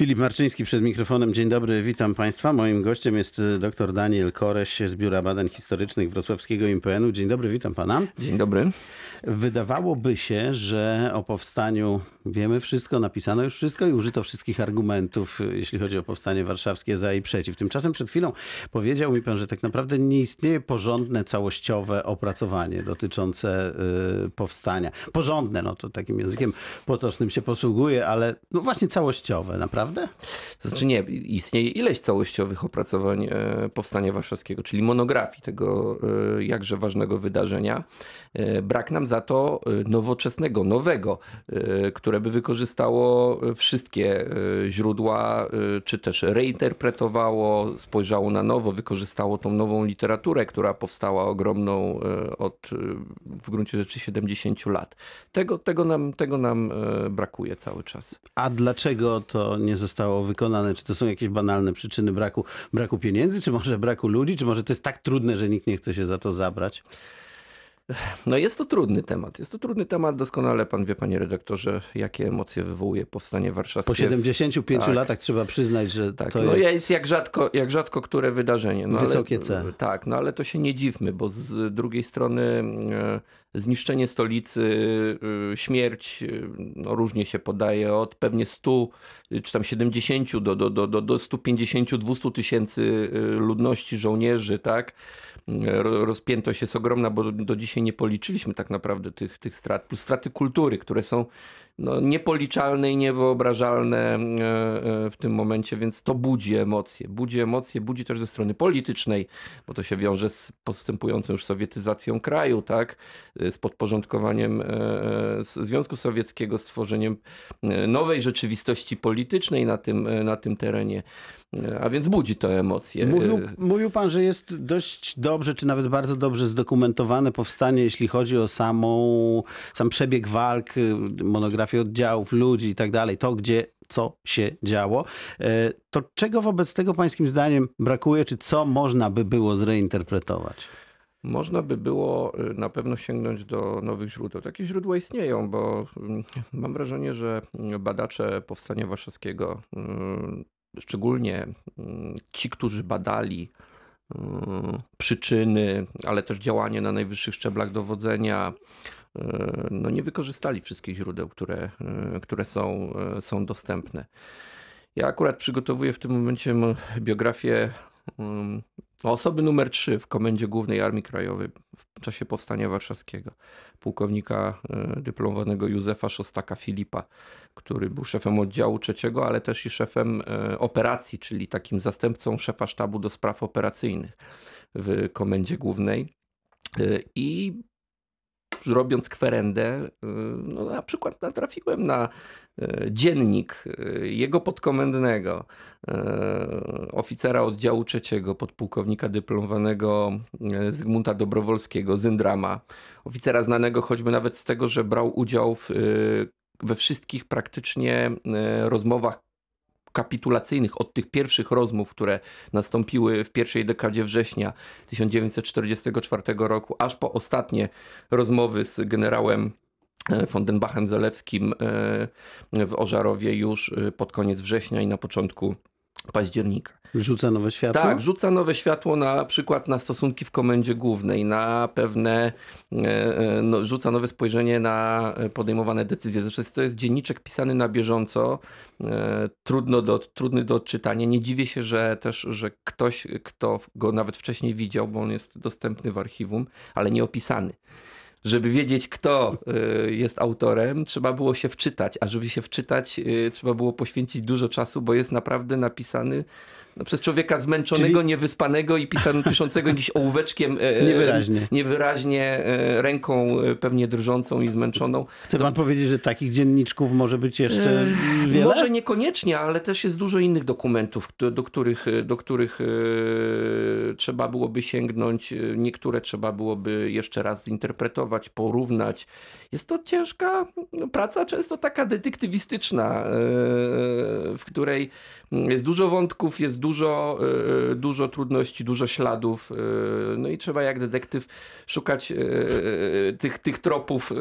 Filip Marczyński przed mikrofonem. Dzień dobry, witam Państwa. Moim gościem jest y, dr Daniel Koreś z Biura Badań Historycznych Wrocławskiego IPN-u. Dzień dobry, witam Pana. Dzień dobry. Wydawałoby się, że o powstaniu wiemy wszystko, napisano już wszystko i użyto wszystkich argumentów, y, jeśli chodzi o powstanie warszawskie za i przeciw. Tymczasem przed chwilą powiedział mi Pan, że tak naprawdę nie istnieje porządne, całościowe opracowanie dotyczące y, powstania. Porządne, no to takim językiem potocznym się posługuje, ale no właśnie całościowe, naprawdę? Znaczy nie, istnieje ileś całościowych opracowań e, Powstania Warszawskiego, czyli monografii tego e, jakże ważnego wydarzenia. E, brak nam za to nowoczesnego, nowego, które by wykorzystało wszystkie źródła, czy też reinterpretowało, spojrzało na nowo, wykorzystało tą nową literaturę, która powstała ogromną od w gruncie rzeczy 70 lat. Tego, tego, nam, tego nam brakuje cały czas. A dlaczego to nie zostało wykonane? Czy to są jakieś banalne przyczyny braku, braku pieniędzy, czy może braku ludzi, czy może to jest tak trudne, że nikt nie chce się za to zabrać? No jest to trudny temat. Jest to trudny temat. Doskonale pan wie, panie redaktorze, jakie emocje wywołuje powstanie warszawskie. Po 75 tak. latach trzeba przyznać, że tak. to no jest... jest jak rzadko, jak rzadko które wydarzenie. No Wysokie ale, C. Tak, no ale to się nie dziwmy, bo z drugiej strony e, zniszczenie stolicy, e, śmierć, e, no różnie się podaje, od pewnie 100 czy tam 70 do, do, do, do 150-200 tysięcy ludności, żołnierzy, tak? Rozpiętość jest ogromna, bo do dzisiaj nie policzyliśmy tak naprawdę tych, tych strat, plus straty kultury, które są no, niepoliczalne i niewyobrażalne e, e, w tym momencie, więc to budzi emocje. Budzi emocje, budzi też ze strony politycznej, bo to się wiąże z postępującą już sowietyzacją kraju, tak? z podporządkowaniem e, Związku Sowieckiego, stworzeniem nowej rzeczywistości politycznej na tym, na tym terenie. A więc budzi to emocje. Mówił, mówił pan, że jest dość dobrze, czy nawet bardzo dobrze zdokumentowane powstanie, jeśli chodzi o samą, sam przebieg walk, oddziałów, ludzi i tak dalej. To, gdzie co się działo. E, to czego wobec tego pańskim zdaniem brakuje, czy co można by było zreinterpretować? Można by było y, na pewno sięgnąć do nowych źródeł. Takie źródła istnieją, bo mm, mam wrażenie, że badacze Powstania Warszawskiego szczególnie mm, ci, którzy badali mm, przyczyny, ale też działanie na najwyższych szczeblach dowodzenia, no nie wykorzystali wszystkich źródeł, które, y, które są, y, są dostępne. Ja akurat przygotowuję w tym momencie biografię Osoby numer 3 w Komendzie Głównej Armii Krajowej w czasie Powstania Warszawskiego, pułkownika e, dyplomowanego Józefa Szostaka Filipa, który był szefem oddziału trzeciego, ale też i szefem e, operacji, czyli takim zastępcą szefa sztabu do spraw operacyjnych w Komendzie Głównej. E, I robiąc kwerendę, y, no na przykład natrafiłem na y, dziennik y, jego podkomendnego, oficera oddziału trzeciego, podpułkownika dyplomowanego Zygmunta Dobrowolskiego, Zyndrama, oficera znanego choćby nawet z tego, że brał udział w, we wszystkich praktycznie rozmowach kapitulacyjnych od tych pierwszych rozmów, które nastąpiły w pierwszej dekadzie września 1944 roku, aż po ostatnie rozmowy z generałem e, von den Bachem-Zelewskim e, w Ożarowie już e, pod koniec września i na początku października. Rzuca nowe światło? Tak, rzuca nowe światło na przykład na stosunki w komendzie głównej, na pewne, no, rzuca nowe spojrzenie na podejmowane decyzje. Zresztą to jest dzienniczek pisany na bieżąco, trudno do, trudny do odczytania. Nie dziwię się, że też, że ktoś, kto go nawet wcześniej widział, bo on jest dostępny w archiwum, ale nie opisany żeby wiedzieć, kto y, jest autorem, trzeba było się wczytać, a żeby się wczytać, y, trzeba było poświęcić dużo czasu, bo jest naprawdę napisany no, przez człowieka zmęczonego, Czyli... niewyspanego i pisano, piszącego gdzieś ołóweczkiem. E, niewyraźnie. Niewyraźnie, e, ręką e, pewnie drżącą i zmęczoną. Chce pan to... powiedzieć, że takich dzienniczków może być jeszcze wiele? Może niekoniecznie, ale też jest dużo innych dokumentów, do, do których, do których trzeba byłoby sięgnąć. Niektóre trzeba byłoby jeszcze raz zinterpretować porównać. Jest to ciężka praca, często taka detektywistyczna, e, w której jest dużo wątków, jest dużo, e, dużo trudności, dużo śladów. e, No i trzeba jak detektyw szukać tych, tych tropów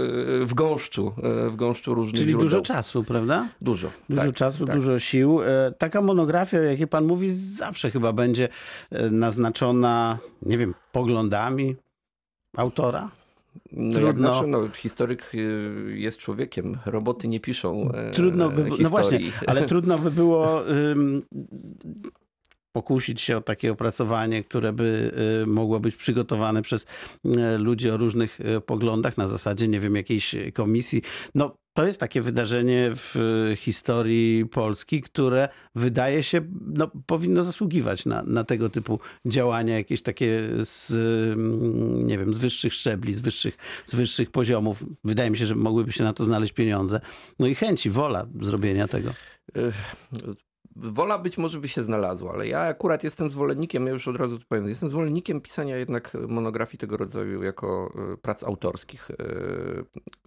w gąszczu, w gąszczu różnych Czyli źródeł. dużo czasu, prawda? Dużo. Dużo tak, czasu, tak. dużo sił. Taka monografia, jak pan mówi, zawsze chyba będzie naznaczona, nie wiem, poglądami autora. No jak Trudno. zawsze, no, historyk y, jest człowiekiem, roboty nie piszą Trudno by, historii. no właśnie, ale trudno by było ym, pokusić się o takie opracowanie, które by y, mogło być przygotowane przez y, ludzi o różnych poglądach na zasadzie, nie wiem, jakiejś komisji. No, to jest takie wydarzenie w y, historii Polski, które wydaje się, no, powinno zasługiwać na, na tego typu działania, jakieś takie z, ym, nie wiem, z wyższych szczebli, z wyższych, z wyższych poziomów. Wydaje mi się, że mogłyby się na to znaleźć pieniądze. No i chęci, wola zrobienia tego. Wola być może by się znalazła, ale ja akurat jestem zwolennikiem, ja już od razu to powiem, jestem zwolennikiem pisania jednak monografii tego rodzaju jako e, prac autorskich. E,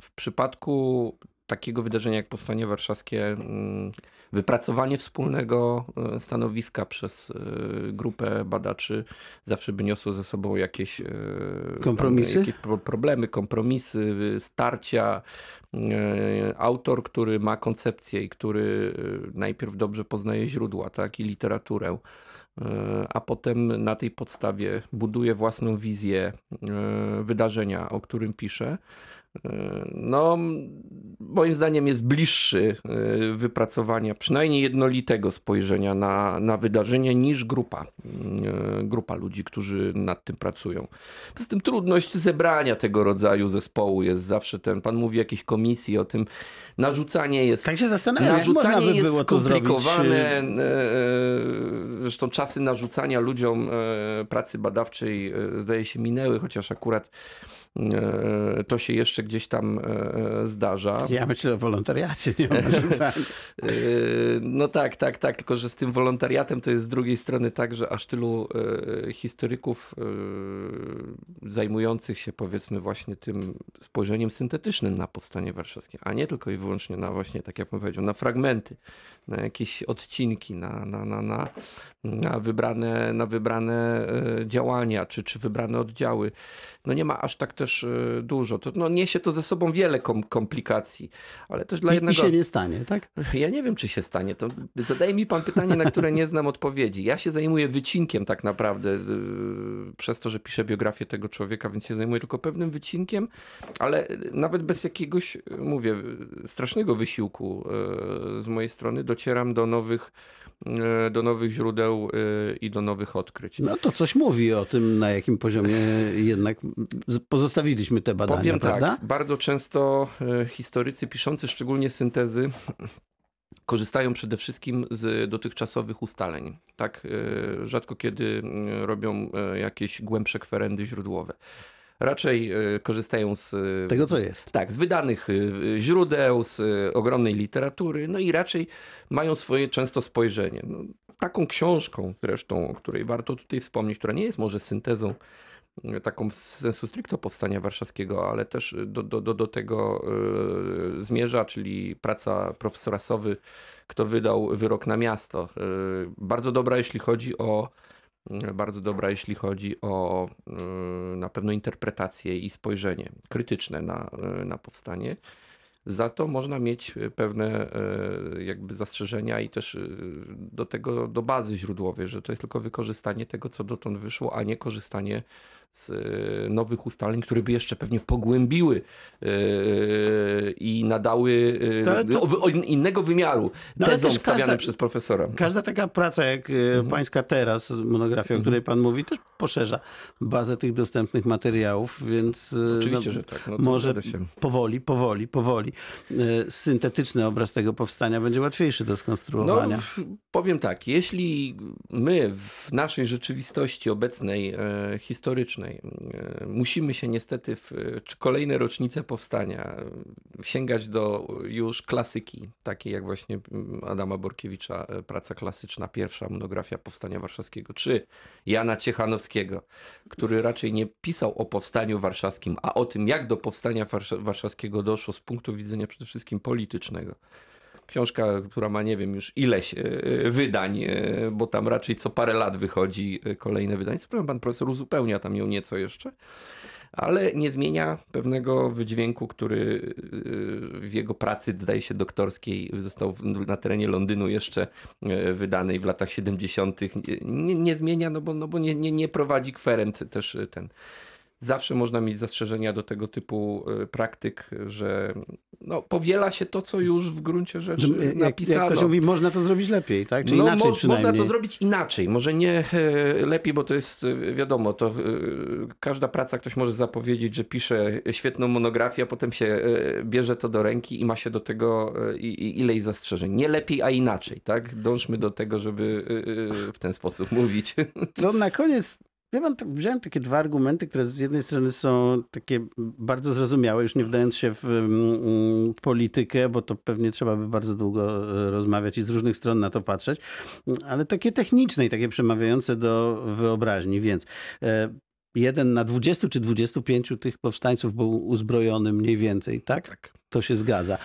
W przypadku takiego wydarzenia jak Powstanie Warszawskie, mm, wypracowanie wspólnego e, stanowiska przez e, grupę badaczy zawsze by niosło ze sobą jakieś e, Kompromisy? Jakieś pro- problemy, kompromisy, starcia. Autor, który ma koncepcję i który najpierw dobrze poznaje źródła, tak, i literaturę, a potem na tej podstawie buduje własną wizję wydarzenia, o którym pisze. No, moim zdaniem jest bliższy e, wypracowania przynajmniej jednolitego spojrzenia na, na wydarzenie niż grupa, e, grupa ludzi, którzy nad tym pracują. Z tym trudność zebrania tego rodzaju zespołu jest zawsze ten, pan mówi o jakiejś komisji, o tym narzucanie jest Tak się zastanawiam, jak można Narzucanie by jest było skomplikowane. e, Zresztą czasy narzucania ludziom pracy badawczej zdaje się minęły, chociaż akurat to się jeszcze gdzieś tam e, zdarza. Ja myślę o wolontariacie, nie o. E, No tak, tak, tak, tylko że z tym wolontariatem to jest z drugiej strony tak, że aż tylu e, historyków e, zajmujących się powiedzmy właśnie tym spojrzeniem syntetycznym na powstanie warszawskie, a nie tylko i wyłącznie na właśnie, tak jak powiedział, na fragmenty, na jakieś odcinki, na, na, na, na, na wybrane, na wybrane e, działania, czy, czy wybrane oddziały. No nie ma aż tak też e, dużo. To, no niesie to ze sobą wiele kom, komplikacji, ale też dla I, jednego... I się nie stanie, tak? Ja nie wiem, czy się stanie. To zadaje mi pan pytanie, na które nie znam odpowiedzi. Ja się zajmuję wycinkiem tak naprawdę, yy, przez to, że piszę biografię tego człowieka, więc się zajmuję tylko pewnym wycinkiem, ale nawet bez jakiegoś, mówię, strasznego wysiłku yy, z mojej strony docieram do nowych, yy, do nowych źródeł yy, i do nowych odkryć. No to coś mówi o tym, na jakim poziomie jednak pozostawiliśmy te badania, Powiem prawda? Bardzo często e, historycy piszący szczególnie syntezy korzystają przede wszystkim z dotychczasowych ustaleń. Tak, e, rzadko kiedy mm, robią e, jakieś głębsze kwerendy źródłowe. Raczej e, korzystają z e, Tego, co jest. tak, z wydanych źródeł, z ogromnej literatury, no i raczej mają swoje często spojrzenie. No, taką książką zresztą, o której warto tutaj wspomnieć, która nie jest może syntezą taką w sensu stricto powstania warszawskiego, ale też do, do, do, do tego y, zmierza, czyli praca profesora Sowy, kto wydał Wyrok na miasto. Y, bardzo dobra, jeśli chodzi o bardzo dobra, jeśli chodzi o na pewno interpretację i spojrzenie krytyczne na, na powstanie. Za to można mieć pewne jakby zastrzeżenia i też do tego, do bazy źródłowej, że to jest tylko wykorzystanie tego, co dotąd wyszło, a nie korzystanie z y, nowych ustaleń, które by jeszcze pewnie pogłębiły y, i nadały y, To- ale to- o- o innego wymiaru No, tezom też stawianym każda- przez profesora. Każda taka praca, jak Mhm. pańska teraz, monografia, o której pan mówi, też poszerza bazę tych dostępnych materiałów, więc e, Oczywiście, że tak. No może powoli, powoli, powoli. syntetyczny obraz tego powstania będzie łatwiejszy do skonstruowania. No, powiem tak, jeśli my w naszej rzeczywistości obecnej, e, historycznej, e, musimy się niestety w kolejne rocznice powstania e, sięgać do już klasyki, takiej jak właśnie mm, Adama Borkiewicza, e, praca klasyczna, pierwsza monografia Powstania Warszawskiego, czy Jana Ciechanowskiego, który raczej nie pisał o powstaniu warszawskim, a o tym, jak do powstania warsza- warszawskiego doszło z punktu widzenia przede wszystkim politycznego. Książka, która ma nie wiem już ileś e, wydań, e, bo tam raczej co parę lat wychodzi e, kolejne wydanie. Co pan profesor uzupełnia tam ją nieco jeszcze, ale nie zmienia pewnego wydźwięku, który w jego pracy, zdaje się, doktorskiej został na terenie Londynu jeszcze wydanej w latach 70. Nie, nie zmienia, no bo, no bo nie, nie, nie prowadzi kwerent też ten. Zawsze można mieć zastrzeżenia do tego typu y, praktyk, że no, powiela się to, co już w gruncie rzeczy Że, jak, napisano. jak to się mówi, można to zrobić lepiej, tak? Czy no, inaczej mo- można to zrobić inaczej. Może nie e, lepiej, bo to jest e, wiadomo, to e, każda praca ktoś może zapowiedzieć, że pisze świetną monografię, a potem się bierze to do ręki i ma się do tego ileś zastrzeżeń. Nie lepiej, a inaczej, tak? Dążmy do tego, żeby w ten sposób mówić. No na koniec, ja mam, wziąłem takie dwa argumenty, które z jednej strony są takie bardzo zrozumiałe, już nie wdając się w mm, politykę, bo to pewnie trzeba by bardzo długo e, rozmawiać i z różnych stron na to patrzeć, ale takie techniczne i takie przemawiające do wyobraźni, więc e, jeden na 20 czy 25 tych powstańców był uzbrojony mniej więcej, tak? tak. To się zgadza.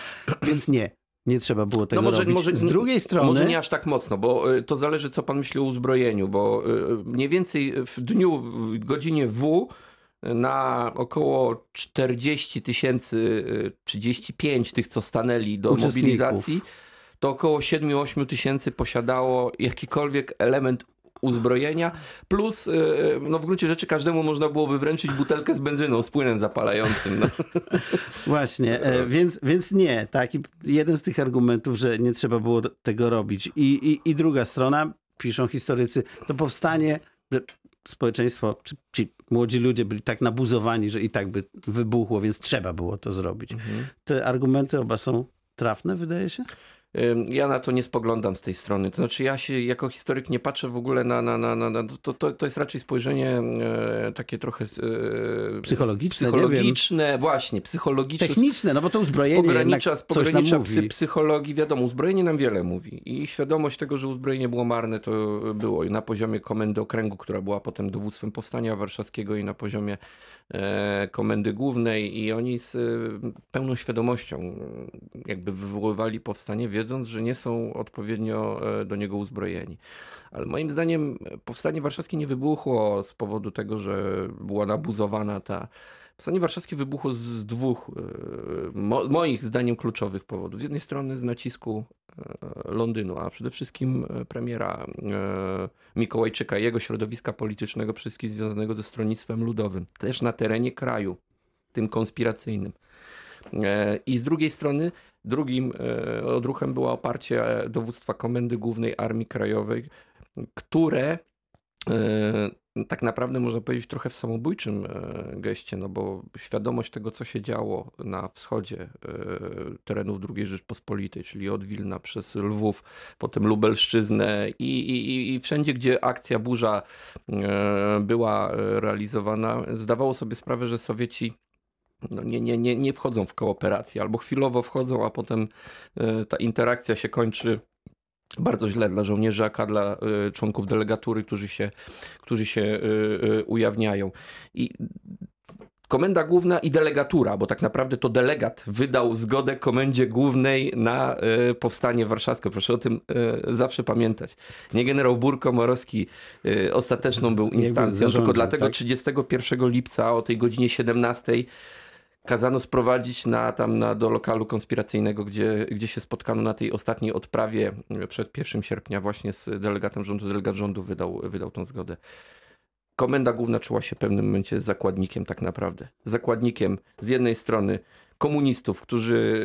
Więc nie, nie trzeba było tego No może- robić. może- z drugiej strony... Może nie aż tak mocno, bo y, to zależy, co pan myśli o uzbrojeniu, bo y, mniej więcej w dniu, w godzinie W y, na około 40 tysięcy, y, 35 tych, co stanęli do mobilizacji, to około 7-8 tysięcy posiadało jakikolwiek element uzbrojenia, plus y, y, no w gruncie rzeczy każdemu można byłoby wręczyć butelkę z benzyną, z płynem zapalającym. No. Właśnie, e, więc, więc nie. Tak, I jeden z tych argumentów, że nie trzeba było tego robić. I, i, I druga strona, piszą historycy, to powstanie, że społeczeństwo, czy ci młodzi ludzie byli tak nabuzowani, że i tak by wybuchło, więc trzeba było to zrobić. Te argumenty oba są trafne, wydaje się? Ja na to nie spoglądam z tej strony. To znaczy, ja się jako historyk nie patrzę w ogóle na. na, na, na, na to, to, to jest raczej spojrzenie e, takie trochę. E, Psychologiczne, psychologiczne, właśnie, psychologiczne. Techniczne, no bo to z uzbrojenie jednak pogranicza, z pogranicza psy, psychologii, wiadomo, uzbrojenie nam wiele mówi. I świadomość tego, że uzbrojenie było marne, to było i na poziomie komendy okręgu, która była potem dowództwem powstania warszawskiego i na poziomie e, komendy głównej i oni z pełną świadomością jakby wywoływali powstanie, wiedząc, że nie są odpowiednio e, do niego uzbrojeni. Ale moim zdaniem e, powstanie warszawskie nie wybuchło z powodu tego, że była nabuzowana ta Powstanie warszawskie wybuchło z dwóch, e, mo, moich zdaniem, kluczowych powodów. Z jednej strony z nacisku Londynu, a przede wszystkim premiera Mikołajczyka jego środowiska politycznego, przede wszystkim związanego ze stronnictwem ludowym, też na terenie kraju, tym konspiracyjnym. I z drugiej strony, drugim e, odruchem było oparcie dowództwa Komendy Głównej Armii Krajowej, które e, tak naprawdę można powiedzieć trochę w samobójczym e, geście, no bo świadomość tego, co się działo na wschodzie e, terenów II Rzeczpospolitej, czyli od Wilna przez Lwów, potem Lubelszczyznę i, i, i- wszędzie, gdzie akcja burza e, była e, realizowana, zdawało sobie sprawę, że Sowieci no nie, nie, nie, nie wchodzą w kooperację, albo chwilowo wchodzą, a potem e, ta interakcja się kończy bardzo źle dla żołnierzy, a dla e, członków delegatury, którzy się, którzy się e, ujawniają. I Komenda Główna i delegatura, bo tak naprawdę to delegat wydał zgodę Komendzie Głównej na e, powstanie warszawskie. Proszę o tym e, zawsze pamiętać. Nie generał Burko-Morowski e, ostateczną był instancją, zarządził, tylko dlatego tak? 31 lipca o tej godzinie 17 kazano sprowadzić na, tam na, do lokalu konspiracyjnego, gdzie, gdzie się spotkano na tej ostatniej odprawie przed 1 sierpnia właśnie z delegatem rządu. Delegat rządu wydał, wydał tą zgodę. Komenda Główna czuła się w pewnym momencie zakładnikiem tak naprawdę. Zakładnikiem z jednej strony komunistów, którzy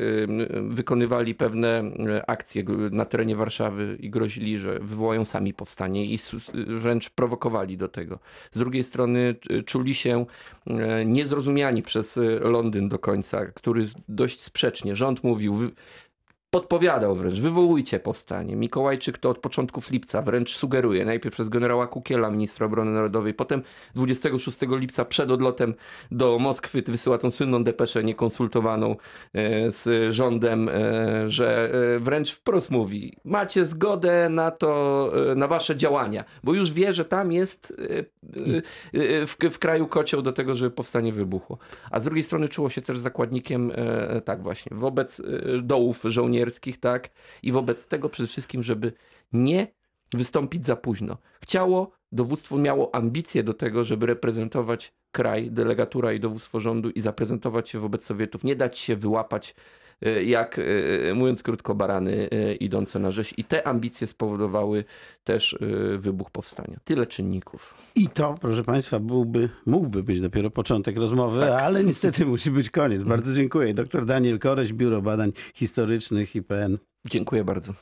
wykonywali pewne y, akcje na terenie Warszawy i grozili, że wywołają sami powstanie i wręcz prowokowali do tego. Z drugiej strony y, czuli się y, niezrozumiani przez Londyn do końca, który dość sprzecznie, rząd mówił, podpowiadał wręcz, wywołujcie powstanie. Mikołajczyk to od początków lipca wręcz sugeruje, najpierw przez generała Kukiela, ministra obrony narodowej, potem 26 lipca przed odlotem do Moskwy wysyła tą słynną depeszę niekonsultowaną e, z rządem, e, że e, wręcz wprost mówi, macie zgodę na to, na wasze działania, bo już wie, że tam jest w, w kraju kocioł do tego, żeby powstanie wybuchło. A z drugiej strony czuło się też zakładnikiem, tak właśnie, wobec dołów żołnierskich, tak, i wobec tego przede wszystkim, żeby nie wystąpić za późno. Chciało, dowództwo miało ambicje do tego, żeby reprezentować kraj, delegatura i dowództwo rządu i zaprezentować się wobec Sowietów, nie dać się wyłapać jak, e, mówiąc krótko, barany e, idące na rzeź. I te ambicje spowodowały też e, wybuch powstania. Tyle czynników. I to, proszę Państwa, byłby, mógłby być dopiero początek rozmowy, Tak. ale niestety musi być koniec. Bardzo dziękuję. Dr Daniel Koreś, Biuro Badań Historycznych IPN. Dziękuję bardzo.